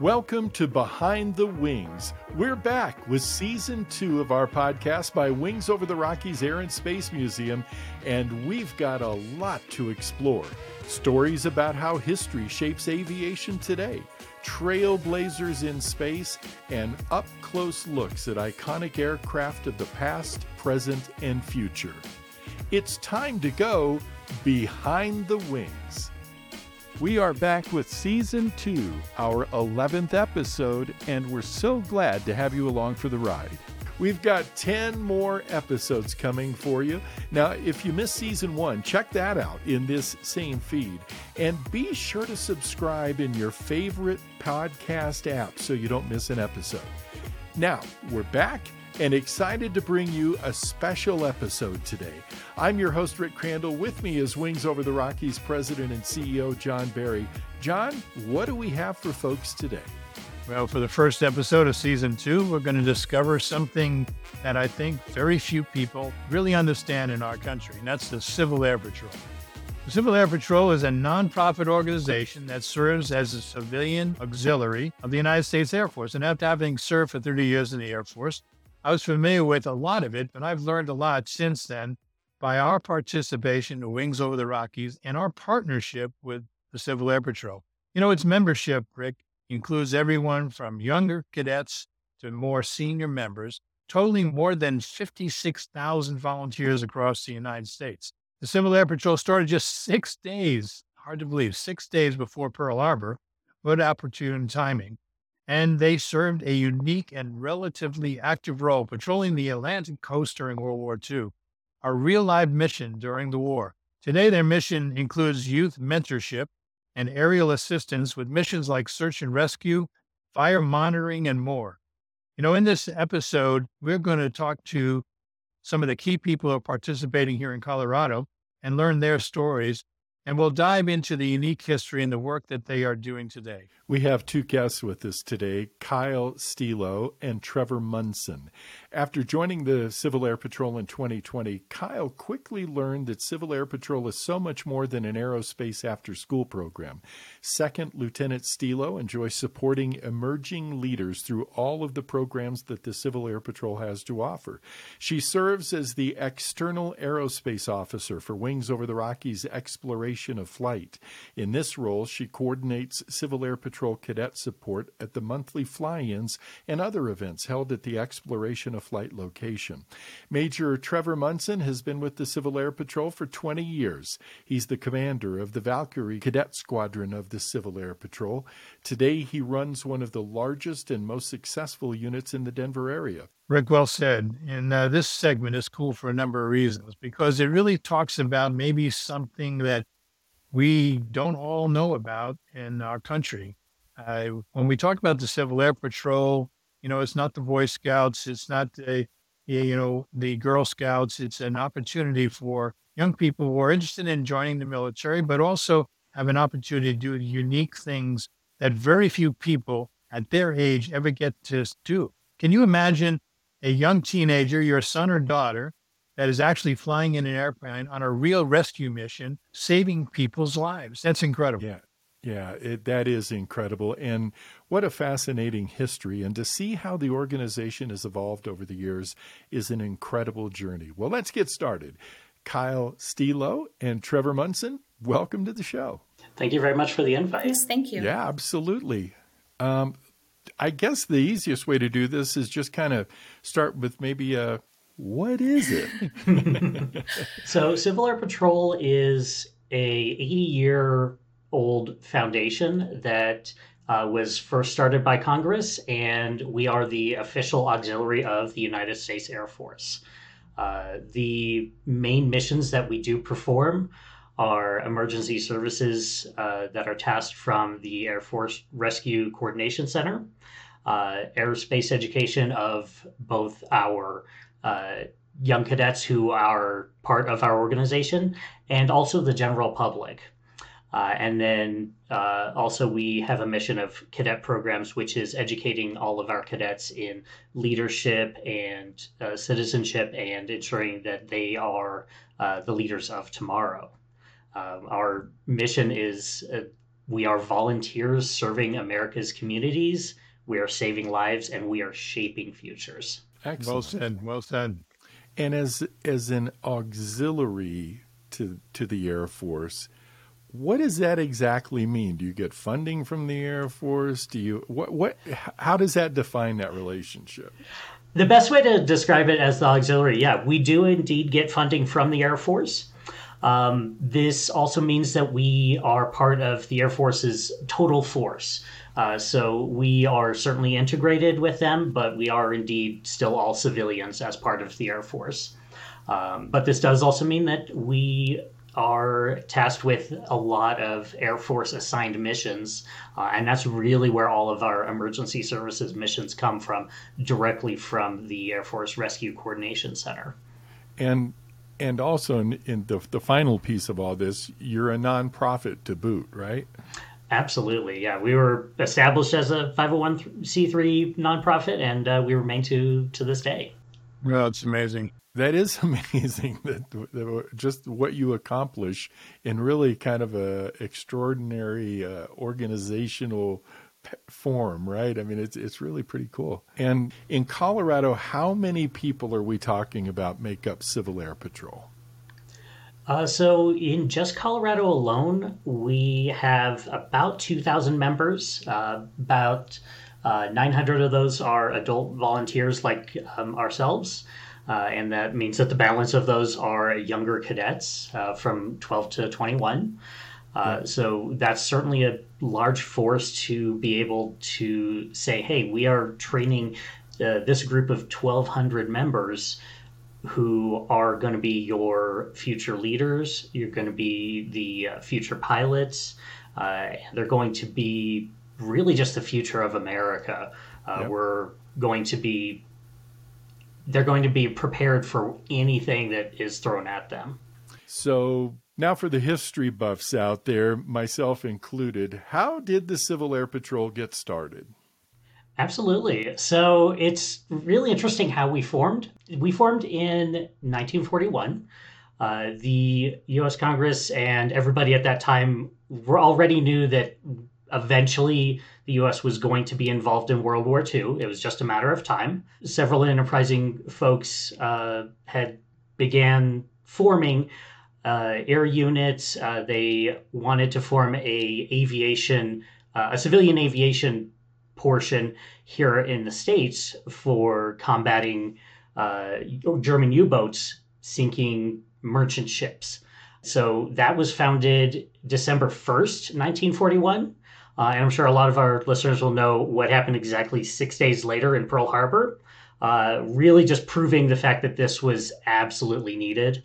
Welcome to Behind the Wings. We're back with season two of our podcast by Wings Over the Rockies Air and Space Museum, and we've got a lot to explore. Stories about how history shapes aviation today, trailblazers in space, and up close looks at iconic aircraft of the past, present, and future. It's time to go behind the wings. We are back with season two, our 11th episode, and we're so glad to have you along for the ride. We've got 10 more episodes coming for you. Now, if you missed season one, check that out in this same feed. And be sure to subscribe in your favorite podcast app so you don't miss an episode. Now, we're back and excited to bring you a special episode today. I'm your host, Rick Crandall. With me is Wings Over the Rockies President and CEO John Barry. John, what do we have for folks today? Well, for the first episode of season two, we're going to discover something that I think very few people really understand in our country, and that's the Civil Air Patrol. The Civil Air Patrol is a nonprofit organization that serves as a civilian auxiliary of the United States Air Force. And after having served for 30 years in the Air Force, I was familiar with a lot of it, but I've learned a lot since then by our participation in Wings Over the Rockies and our partnership with the Civil Air Patrol. You know, its membership, Rick, includes everyone from younger cadets to more senior members, totaling more than 56,000 volunteers across the United States. The Civil Air Patrol started just six days, hard to believe, six days before Pearl Harbor, but opportune timing and they served a unique and relatively active role patrolling the Atlantic coast during World War II, a real live mission during the war. Today, their mission includes youth mentorship and aerial assistance with missions like search and rescue, fire monitoring, and more. You know, in this episode, we're going to talk to some of the key people who are participating here in Colorado and learn their stories and we'll dive into the unique history and the work that they are doing today. We have two guests with us today Kyle Stilo and Trevor Munson. After joining the Civil Air Patrol in 2020, Kyle quickly learned that Civil Air Patrol is so much more than an aerospace after school program. Second Lieutenant Stilo enjoys supporting emerging leaders through all of the programs that the Civil Air Patrol has to offer. She serves as the external aerospace officer for Wings Over the Rockies exploration of flight. In this role, she coordinates Civil Air Patrol cadet support at the monthly fly ins and other events held at the exploration of flight location. Major Trevor Munson has been with the Civil Air Patrol for 20 years. He's the commander of the Valkyrie Cadet Squadron of the Civil Air Patrol. Today, he runs one of the largest and most successful units in the Denver area. Rick, well said. And uh, this segment is cool for a number of reasons because it really talks about maybe something that we don't all know about in our country. Uh, when we talk about the Civil Air Patrol, you know, it's not the Boy Scouts, it's not the, you know, the Girl Scouts. It's an opportunity for young people who are interested in joining the military, but also have an opportunity to do unique things that very few people at their age ever get to do. Can you imagine a young teenager, your son or daughter, that is actually flying in an airplane on a real rescue mission, saving people's lives? That's incredible. Yeah. Yeah, it, that is incredible. And what a fascinating history. And to see how the organization has evolved over the years is an incredible journey. Well, let's get started. Kyle Stilo and Trevor Munson, welcome to the show. Thank you very much for the invite. Yes, thank you. Yeah, absolutely. Um, I guess the easiest way to do this is just kind of start with maybe a what is it? so, Civil Air Patrol is a 80 year old foundation that uh, was first started by Congress, and we are the official auxiliary of the United States Air Force. Uh, the main missions that we do perform are emergency services uh, that are tasked from the Air Force Rescue Coordination Center, uh, aerospace education of both our uh, young cadets who are part of our organization and also the general public. Uh, and then uh, also, we have a mission of cadet programs, which is educating all of our cadets in leadership and uh, citizenship and ensuring that they are uh, the leaders of tomorrow. Um, our mission is uh, we are volunteers serving America's communities. We are saving lives and we are shaping futures. Excellent. Well said. Well said. And as as an auxiliary to to the Air Force, what does that exactly mean? Do you get funding from the Air Force? Do you what what how does that define that relationship? The best way to describe it as the auxiliary, yeah, we do indeed get funding from the Air Force. Um, this also means that we are part of the Air Force's total force. Uh, so we are certainly integrated with them, but we are indeed still all civilians as part of the Air Force. Um, but this does also mean that we are tasked with a lot of Air Force assigned missions. Uh, and that's really where all of our emergency services missions come from, directly from the Air Force Rescue Coordination Center. And and also in, in the, the final piece of all this, you're a nonprofit to boot, right? Absolutely, yeah. We were established as a 501c3 nonprofit, and uh, we remain to to this day. Well, it's amazing. That is amazing. That, that, just what you accomplish in really kind of a extraordinary uh, organizational form, right? I mean, it's it's really pretty cool. And in Colorado, how many people are we talking about make up Civil Air Patrol? Uh, so in just Colorado alone, we have about 2,000 members. Uh, about uh, 900 of those are adult volunteers like um, ourselves. Uh, and that means that the balance of those are younger cadets uh, from 12 to 21. Uh. So that's certainly a large force to be able to say, hey, we are training uh, this group of 1,200 members who are going to be your future leaders. You're going to be the uh, future pilots. Uh, they're going to be really just the future of America. Yep. We're going to be they're going to be prepared for anything that is thrown at them. So, now for the history buffs out there, myself included, how did the Civil Air Patrol get started? Absolutely. So, it's really interesting how we formed. We formed in 1941. Uh, the U.S. Congress and everybody at that time were already knew that eventually the US was going to be involved in World War II. It was just a matter of time. Several enterprising folks uh, had began forming uh, air units. Uh, they wanted to form a aviation, uh, a civilian aviation portion here in the states for combating uh, German U-boats sinking merchant ships. So that was founded December 1st, 1941. Uh, and I'm sure a lot of our listeners will know what happened exactly six days later in Pearl Harbor, uh, really just proving the fact that this was absolutely needed.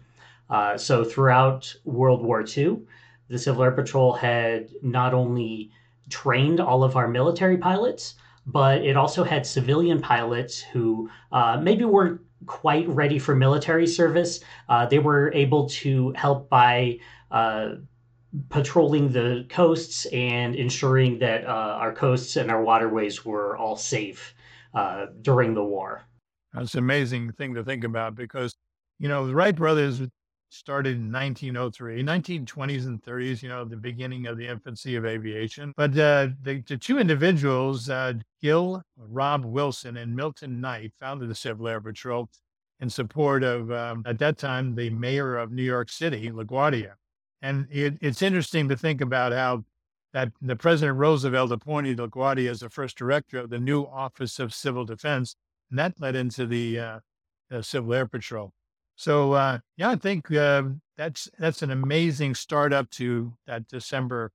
Uh, so throughout World War II, the Civil Air Patrol had not only trained all of our military pilots, but it also had civilian pilots who uh, maybe weren't quite ready for military service. Uh, they were able to help by uh, patrolling the coasts and ensuring that uh, our coasts and our waterways were all safe uh, during the war. That's an amazing thing to think about because, you know, the Wright brothers started in 1903, 1920s and 30s, you know, the beginning of the infancy of aviation. But uh, the, the, two individuals, uh, Gill Robb Wilson and Milton Knight, founded the Civil Air Patrol in support of, um, at that time, the mayor of New York City, LaGuardia. And it, it's interesting to think about how that the President Roosevelt appointed LaGuardia as the first director of the new Office of Civil Defense, and that led into the, uh, the Civil Air Patrol. So uh, yeah, I think uh, that's that's an amazing start up to that December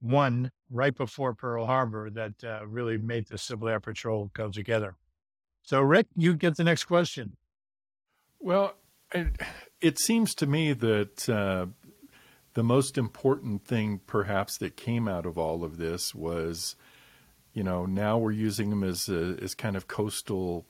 one, right before Pearl Harbor, that uh, really made the Civil Air Patrol come together. So Rick, you get the next question. Well, it, it seems to me that uh, the most important thing, perhaps, that came out of all of this was, you know, now we're using them as a, as kind of coastal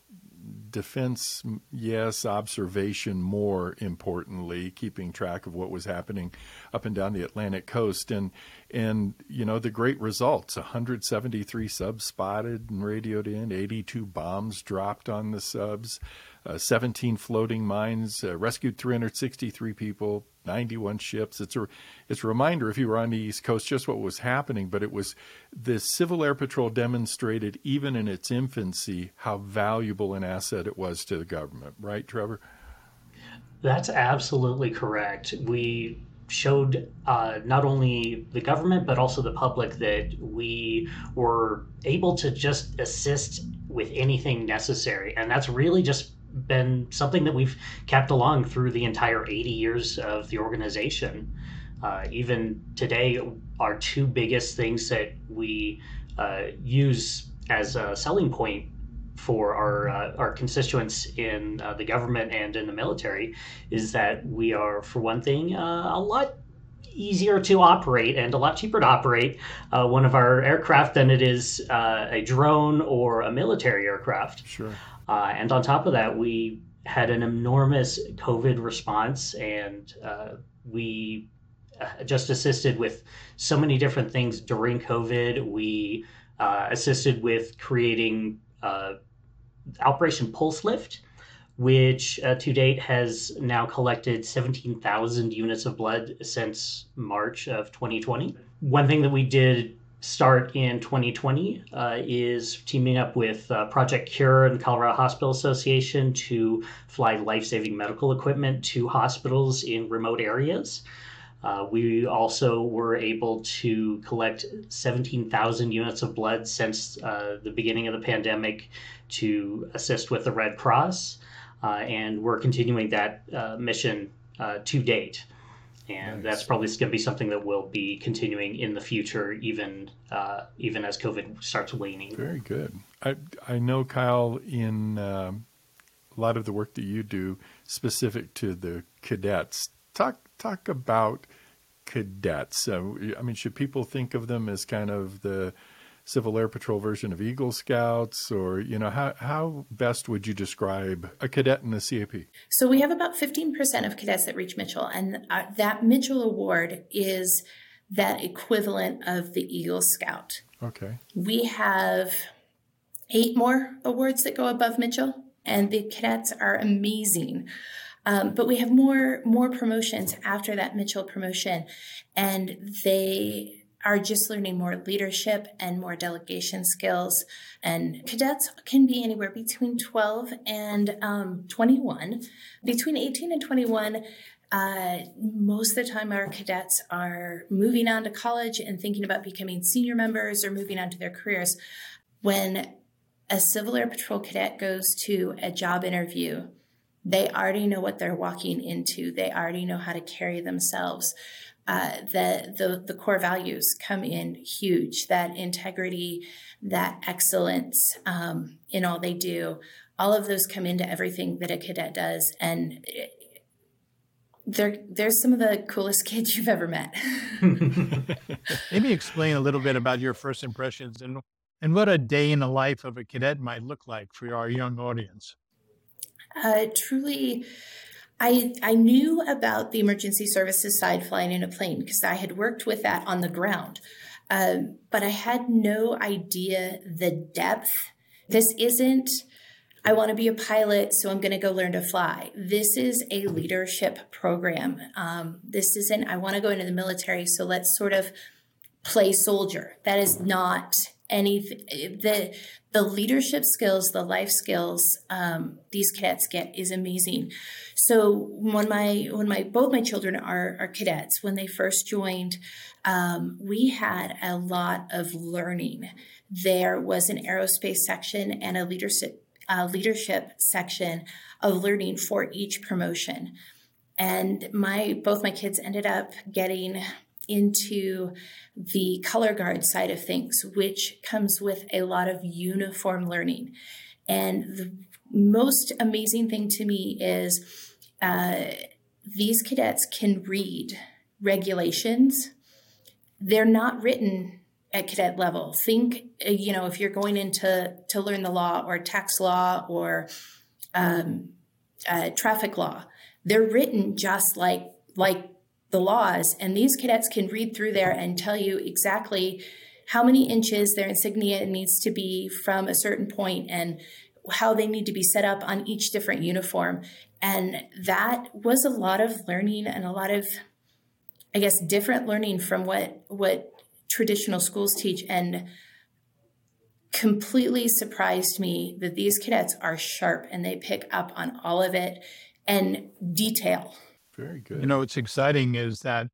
defense. Yes, observation. More importantly, keeping track of what was happening up and down the Atlantic coast, and and you know the great results: 173 subs spotted and radioed in, 82 bombs dropped on the subs. Uh, 17 floating mines, uh, rescued 363 people, 91 ships. It's a it's a reminder if you were on the East Coast just what was happening. But it was the Civil Air Patrol demonstrated even in its infancy how valuable an asset it was to the government. Right, Trevor? That's absolutely correct. We showed uh, not only the government but also the public that we were able to just assist with anything necessary, and that's really just been something that we've kept along through the entire 80 years of the organization. Uh, even today, our two biggest things that we uh, use as a selling point for our uh, our constituents in uh, the government and in the military is that we are, for one thing, uh, a lot easier to operate and a lot cheaper to operate uh, one of our aircraft than it is a drone or a military aircraft. Sure. Uh, and on top of that, we had an enormous COVID response, and uh, we uh, just assisted with so many different things during COVID. We uh, assisted with creating uh, Operation Pulse Lift, which uh, to date has now collected 17,000 units of blood since March of 2020. One thing that we did start in 2020 uh, is teaming up with uh, Project Cure and the Colorado Hospital Association to fly life saving medical equipment to hospitals in remote areas. Uh, we also were able to collect 17,000 units of blood since uh, the beginning of the pandemic to assist with the Red Cross, uh, and we're continuing that uh, mission to date and nice. that's probably going to be something that will be continuing in the future, even uh, even as COVID starts waning. Very good. I I know Kyle in um, a lot of the work that you do specific to the cadets. Talk talk about cadets. Uh, I mean, should people think of them as kind of the Civil Air Patrol version of Eagle Scouts, or you know, how how best would you describe a cadet in the CAP? So we have about fifteen percent of cadets that reach Mitchell, and uh, that Mitchell Award is that equivalent of the Eagle Scout. Okay. We have eight more awards that go above Mitchell, and the cadets are amazing. Um, but we have more more promotions after that Mitchell promotion, and they are just learning more leadership and more delegation skills. And cadets can be anywhere between 12 and um, 21. Between 18 and 21, uh, most of the time, our cadets are moving on to college and thinking about becoming senior members or moving on to their careers. When a Civil Air Patrol cadet goes to a job interview, they already know what they're walking into, they already know how to carry themselves uh, the, the the core values come in huge. That integrity, that excellence um, in all they do, all of those come into everything that a cadet does, and they're they're some of the coolest kids you've ever met. Maybe explain a little bit about your first impressions and and what a day in the life of a cadet might look like for our young audience. Uh, truly I, I knew about the emergency services side flying in a plane because I had worked with that on the ground. Um, but I had no idea the depth. This isn't, I want to be a pilot, so I'm going to go learn to fly. This is a leadership program. Um, this isn't, I want to go into the military, so let's sort of play soldier. That is not any the the leadership skills, the life skills um, these cadets get is amazing. So when my when my both my children are are cadets, when they first joined, um, we had a lot of learning. There was an aerospace section and a leadership uh, leadership section of learning for each promotion, and my both my kids ended up getting into the color guard side of things, which comes with a lot of uniform learning. And the most amazing thing to me is uh, these cadets can read regulations. They're not written at cadet level. Think, uh, you know, if you're going into to learn the law or tax law or um, uh, traffic law, they're written just like like the laws. And these cadets can read through there and tell you exactly how many inches their insignia needs to be from a certain point and how they need to be set up on each different uniform. And that was a lot of learning and a lot of, I guess, different learning from what what traditional schools teach. And completely surprised me that these cadets are sharp and they pick up on all of it and detail. Very good. You know, what's exciting is that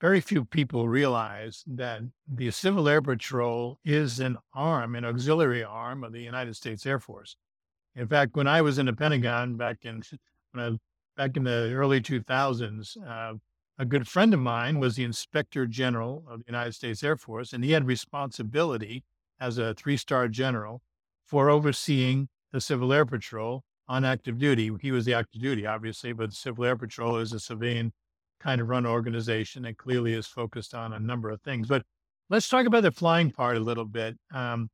very few people realize that the Civil Air Patrol is an arm, an auxiliary arm of the United States Air Force. In fact, when I was in the Pentagon back in when I, back in the early 2000s, uh, a good friend of mine was the Inspector General of the United States Air Force, and he had responsibility as a three-star general for overseeing the Civil Air Patrol on active duty. He was the active duty, obviously, but Civil Air Patrol is a civilian kind of run organization and clearly is focused on a number of things. But let's talk about the flying part a little bit. Um,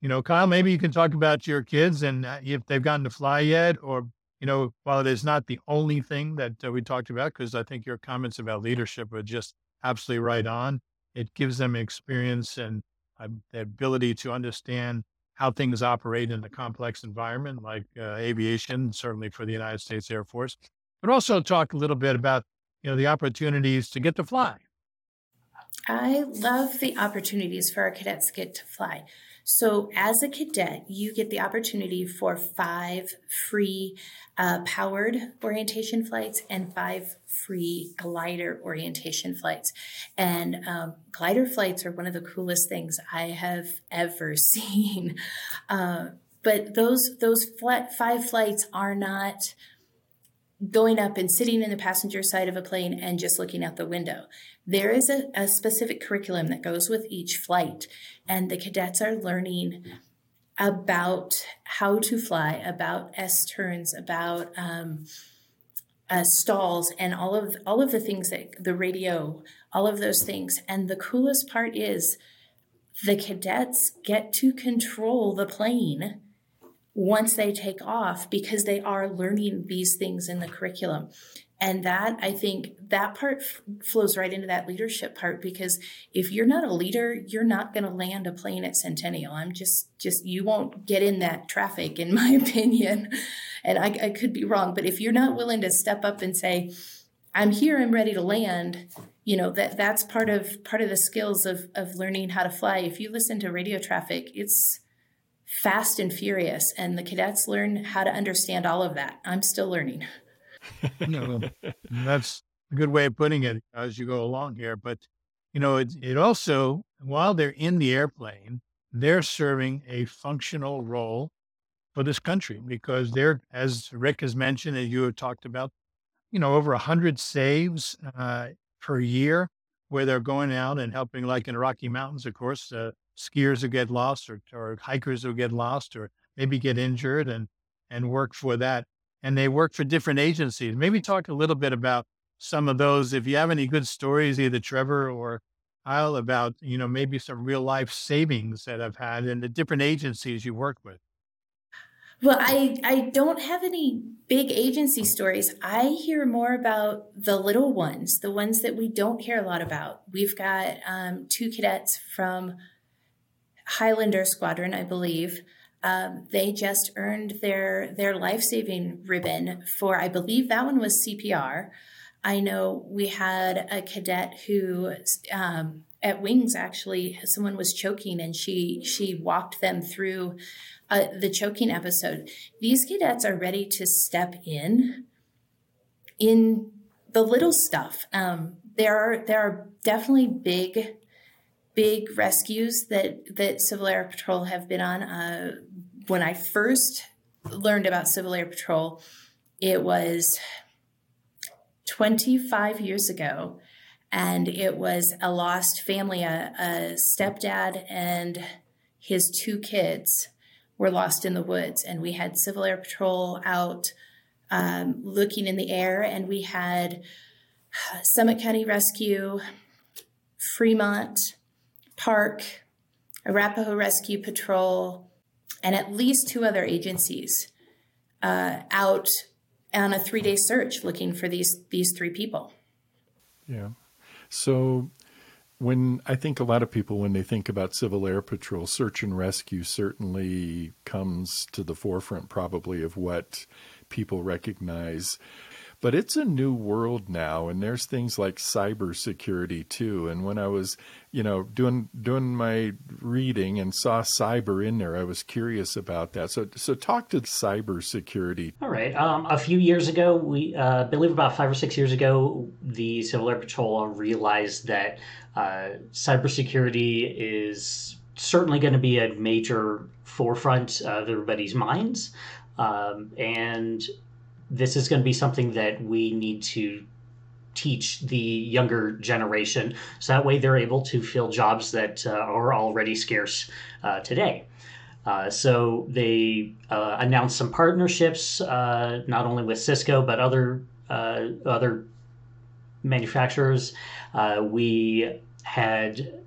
you know, Kyle, maybe you can talk about your kids and uh, if they've gotten to fly yet, or you know, while it is not the only thing that uh, we talked about, because I think your comments about leadership are just absolutely right on. It gives them experience and uh, the ability to understand how things operate in a complex environment like uh, aviation, certainly for the United States Air Force, but also talk a little bit about you know the opportunities to get to fly. I love the opportunities for our cadets get to fly. So, as a cadet, you get the opportunity for five free uh, powered orientation flights and five free glider orientation flights. And um, glider flights are one of the coolest things I have ever seen. Uh, but those those five flights are not going up and sitting in the passenger side of a plane and just looking out the window. There is a, a specific curriculum that goes with each flight, and the cadets are learning about how to fly, about S turns, about um, uh, stalls, and all of all of the things that the radio, all of those things. And the coolest part is the cadets get to control the plane once they take off because they are learning these things in the curriculum. And that i think that part f- flows right into that leadership part because if you're not a leader you're not going to land a plane at centennial. I'm just just you won't get in that traffic in my opinion. And I, I could be wrong but if you're not willing to step up and say i'm here i'm ready to land you know that that's part of part of the skills of of learning how to fly. If you listen to radio traffic it's fast and furious. And the cadets learn how to understand all of that. I'm still learning. no, that's a good way of putting it as you go along here. But, you know, it, it also, while they're in the airplane, they're serving a functional role for this country because they're, as Rick has mentioned, as you have talked about, you know, over 100 saves uh, per year where they're going out and helping, like in the Rocky Mountains, of course, uh, skiers who get lost or, or hikers who get lost or maybe get injured and, and work for that. And they work for different agencies. Maybe talk a little bit about some of those. If you have any good stories, either Trevor or Kyle, about, you know, maybe some real life savings that I've had in the different agencies you work with. Well, I, I don't have any big agency stories. I hear more about the little ones, the ones that we don't hear a lot about. We've got um, two cadets from Highlander Squadron, I believe. Um, they just earned their their life saving ribbon for I believe that one was CPR. I know we had a cadet who um, at Wings actually someone was choking and she she walked them through uh, the choking episode. These cadets are ready to step in in the little stuff. Um, there are there are definitely big big rescues that that Civil Air Patrol have been on. Uh, when I first learned about Civil Air Patrol, it was 25 years ago, and it was a lost family. A, a stepdad and his two kids were lost in the woods, and we had Civil Air Patrol out um, looking in the air, and we had Summit County Rescue, Fremont, Park, Arapaho Rescue Patrol, and at least two other agencies uh, out on a three day search looking for these these three people. Yeah. So when I think a lot of people, when they think about Civil Air Patrol, search and rescue certainly comes to the forefront, probably, of what people recognize. But it's a new world now, and there's things like cybersecurity too. And when I was, you know, doing doing my reading and saw cyber in there, I was curious about that. So, so talk to cybersecurity. All right. Um, a few years ago, we uh, believe about five or six years ago, the Civil Air Patrol realized that uh, cybersecurity is certainly going to be a major forefront of everybody's minds. Um, and this is going to be something that we need to teach the younger generation so that way they're able to fill jobs that uh, are already scarce uh, today. Uh, so they uh, announced some partnerships, uh, not only with Cisco but other uh, other manufacturers. we had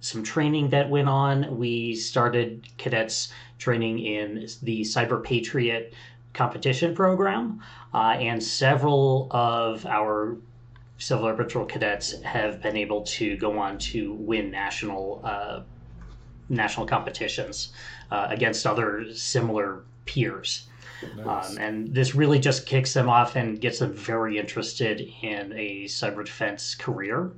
some training that went on. We started cadets training in the Cyber Patriot competition program, uh, and several of our Civil Air Patrol cadets have been able to go on to win national uh, national competitions uh, against other similar peers. Nice. Um, and this really just kicks them off and gets them very interested in a cyber defense career.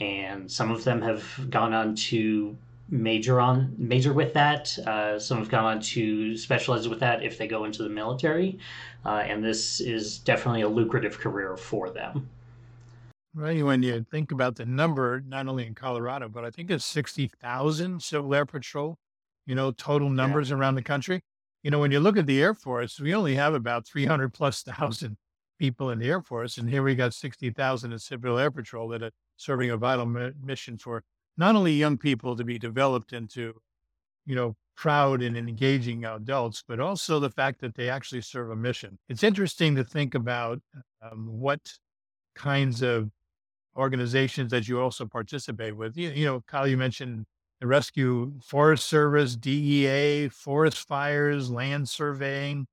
And some of them have gone on to major on major with that. Uh, some have gone on to specialize with that if they go into the military, uh, and this is definitely a lucrative career for them. Right. When you think about the number, not only in Colorado, but I think it's 60,000 Civil Air Patrol, you know, total numbers yeah. around the country. You know, when you look at the Air Force, we only have about 300 plus thousand people in the Air Force. And here we got 60,000 in Civil Air Patrol that are serving a vital mission for not only young people to be developed into, you know, proud and engaging adults, but also the fact that they actually serve a mission. It's interesting to think about um, what kinds of organizations that you also participate with. You, you know, Kyle, you mentioned the rescue, Forest Service, DEA, forest fires, land surveying,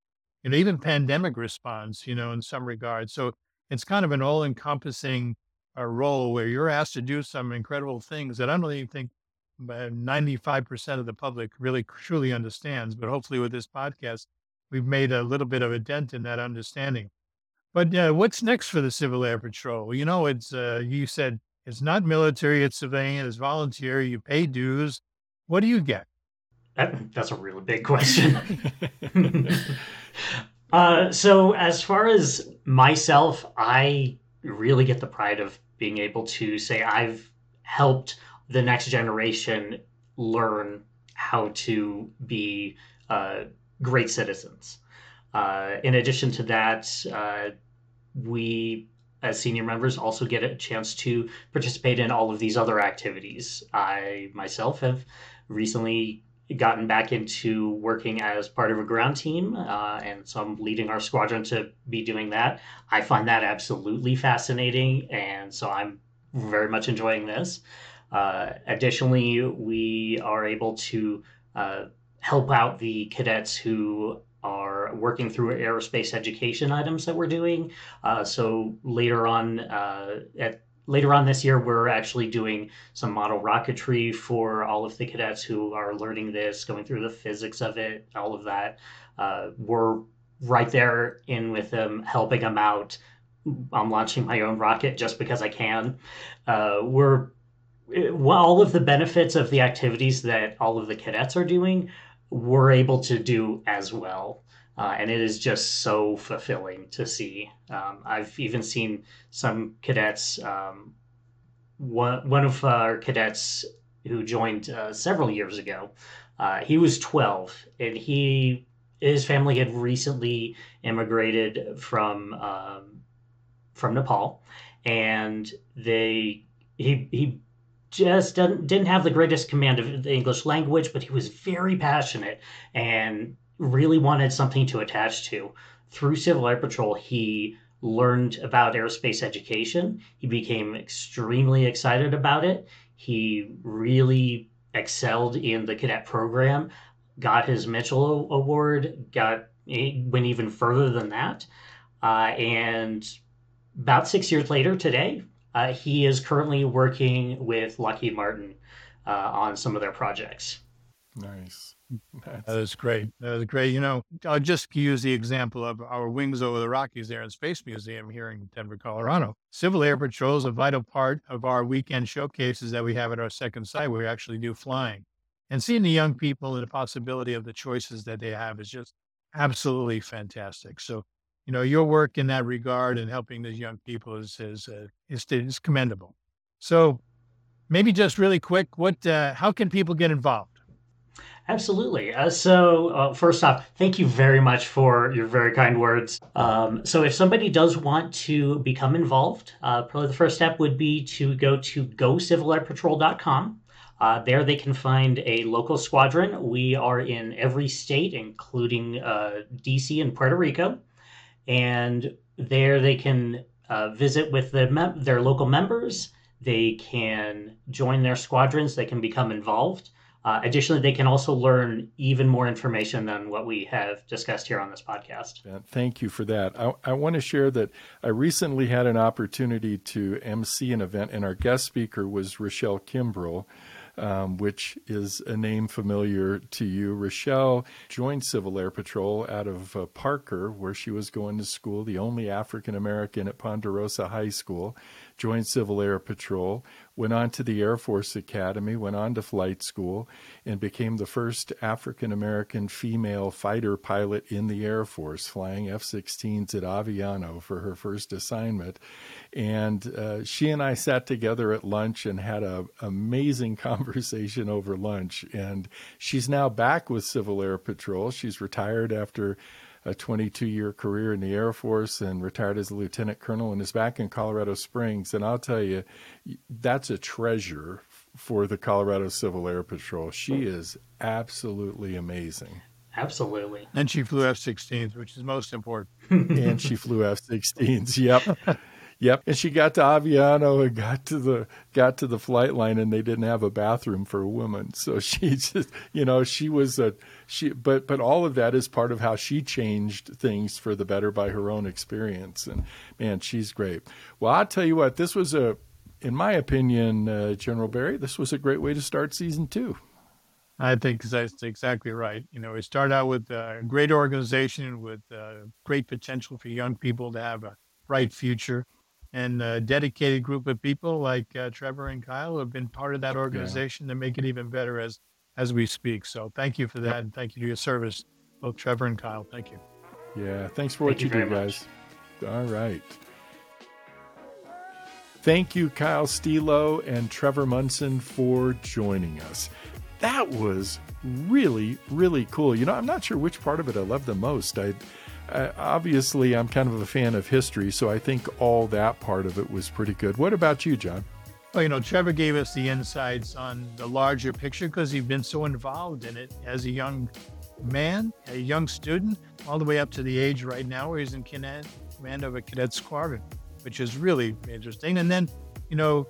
and even pandemic response, you know, in some regards. So it's kind of an all encompassing a role where you're asked to do some incredible things that I don't even think 95% of the public really truly understands. But hopefully, with this podcast, we've made a little bit of a dent in that understanding. But uh, what's next for the Civil Air Patrol? You know, it's uh, you said it's not military, it's civilian, it's volunteer. You pay dues. What do you get? That, that's a really big question. uh, so, as far as myself, I really get the pride of being able to say I've helped the next generation learn how to be uh, great citizens. Uh, in addition to that, uh, we as senior members also get a chance to participate in all of these other activities. I myself have recently gotten back into working as part of a ground team, uh, and so I'm leading our squadron to be doing that. I find that absolutely fascinating, and so I'm very much enjoying this. Uh, additionally, we are able to uh, help out the cadets who are working through aerospace education items that we're doing. Uh, so later on uh, at later on this year, we're actually doing some model rocketry for all of the cadets who are learning this, going through the physics of it, all of that. Uh, we're right there in with them, helping them out. I'm launching my own rocket just because I can. Uh, we're well, all of the benefits of the activities that all of the cadets are doing, we're able to do as well. Uh, and it is just so fulfilling to see. Um, I've even seen some cadets. Um, one one of our cadets who joined uh, several years ago. Uh, he was 12, and he his family had recently immigrated from um, from Nepal, and they he he just didn't, didn't have the greatest command of the English language, but he was very passionate and really wanted something to attach to. Through Civil Air Patrol, he learned about aerospace education. He became extremely excited about it. He really excelled in the cadet program, got his Mitchell Award, got went even further than that. Uh, and about six years later, today, Uh, he is currently working with Lockheed Martin uh, on some of their projects. Nice. That's... That is great. That is great. You know, I'll just use the example of our Wings Over the Rockies Air and Space Museum here in Denver, Colorado. Civil Air Patrol is a vital part of our weekend showcases that we have at our second site where we actually do flying. And seeing the young people and the possibility of the choices that they have is just absolutely fantastic. So, you know, your work in that regard and helping these young people is is uh, is, is commendable. So, maybe just really quick, what uh, how can people get involved? Absolutely. Uh, so, uh, first off, thank you very much for your very kind words. Um, so, if somebody does want to become involved, uh, probably the first step would be to go to gocivilairpatrol.com. Uh, there, they can find a local squadron. We are in every state, including uh, DC and Puerto Rico. And there, they can uh, visit with the mem- their local members. They can join their squadrons. They can become involved. Uh, additionally, they can also learn even more information than what we have discussed here on this podcast. Thank you for that. I, I want to share that I recently had an opportunity to MC an event, and our guest speaker was Rochelle Kimbrell. Um, which is a name familiar to you. Rochelle joined Civil Air Patrol out of uh, Parker, where she was going to school, the only African American at Ponderosa High School joined Civil Air Patrol, went on to the Air Force Academy, went on to flight school, and became the first African American female fighter pilot in the Air Force, flying F 16s at Aviano for her first assignment. And uh, she and I sat together at lunch and had an amazing conversation over lunch. And she's now back with Civil Air Patrol. She's retired after a 22 year career in the Air Force and retired as a lieutenant colonel and is back in Colorado Springs. And I'll tell you, that's a treasure for the Colorado Civil Air Patrol. She is absolutely amazing. Absolutely. And she flew F 16s, which is most important. and she flew F 16s. Yep. Yep. And she got to Aviano and got to the got to the flight line and they didn't have a bathroom for a woman. So she just you know, she was a she but but all of that is part of how she changed things for the better by her own experience. And man, she's great. Well, I'll tell you what, this was a in my opinion, uh, General Barry, this was a great way to start season two. I think that's exactly right. You know, we start out with a great organization with uh, great potential for young people to have a bright future and a dedicated group of people like uh, Trevor and Kyle who have been part of that organization yeah. to make it even better as as we speak. So thank you for that, and thank you for your service, both Trevor and Kyle. Thank you. Yeah, thanks for what you, you do, guys. All right. Thank you, Kyle Stilo and Trevor Munson, for joining us. That was really, really cool. You know, I'm not sure which part of it I love the most. I uh, obviously, I'm kind of a fan of history, so I think all that part of it was pretty good. What about you, John? Well, you know, Trevor gave us the insights on the larger picture because he's been so involved in it as a young man, a young student, all the way up to the age right now where he's in command of a cadet squadron, which is really interesting. And then, you know,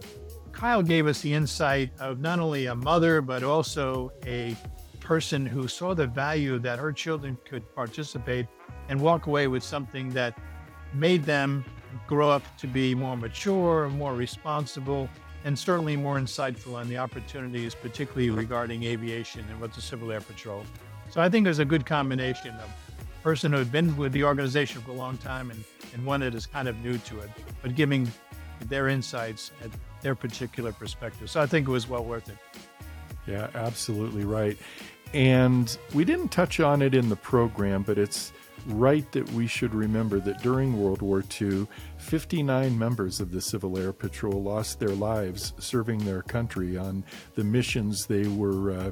Kyle gave us the insight of not only a mother, but also a person who saw the value that her children could participate and walk away with something that made them grow up to be more mature, more responsible, and certainly more insightful on the opportunities, particularly regarding aviation and what the Civil Air Patrol. So I think there's a good combination of a person who had been with the organization for a long time and, and one that is kind of new to it, but giving their insights at their particular perspective. So I think it was well worth it. Yeah, absolutely right. And we didn't touch on it in the program, but it's right that we should remember that during World War II, 59 members of the Civil Air Patrol lost their lives serving their country on the missions they were uh,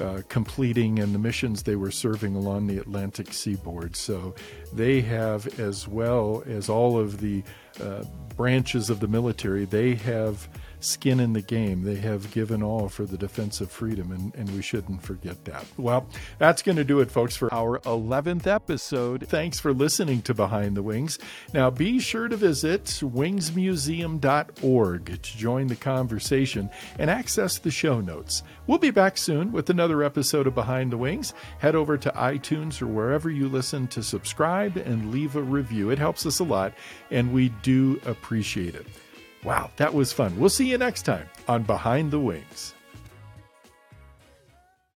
uh, completing and the missions they were serving along the Atlantic seaboard. So they have, as well as all of the uh, branches of the military, they have skin in the game. They have given all for the defense of freedom, and, and we shouldn't forget that. Well, that's going to do it, folks, for our 11th episode. Thanks for listening to Behind the Wings. Now, be sure to visit wingsmuseum.org to join the conversation and access the show notes. We'll be back soon with another episode of Behind the Wings. Head over to iTunes or wherever you listen to subscribe and leave a review. It helps us a lot, and we do appreciate it. Wow, that was fun. We'll see you next time on Behind the Wings.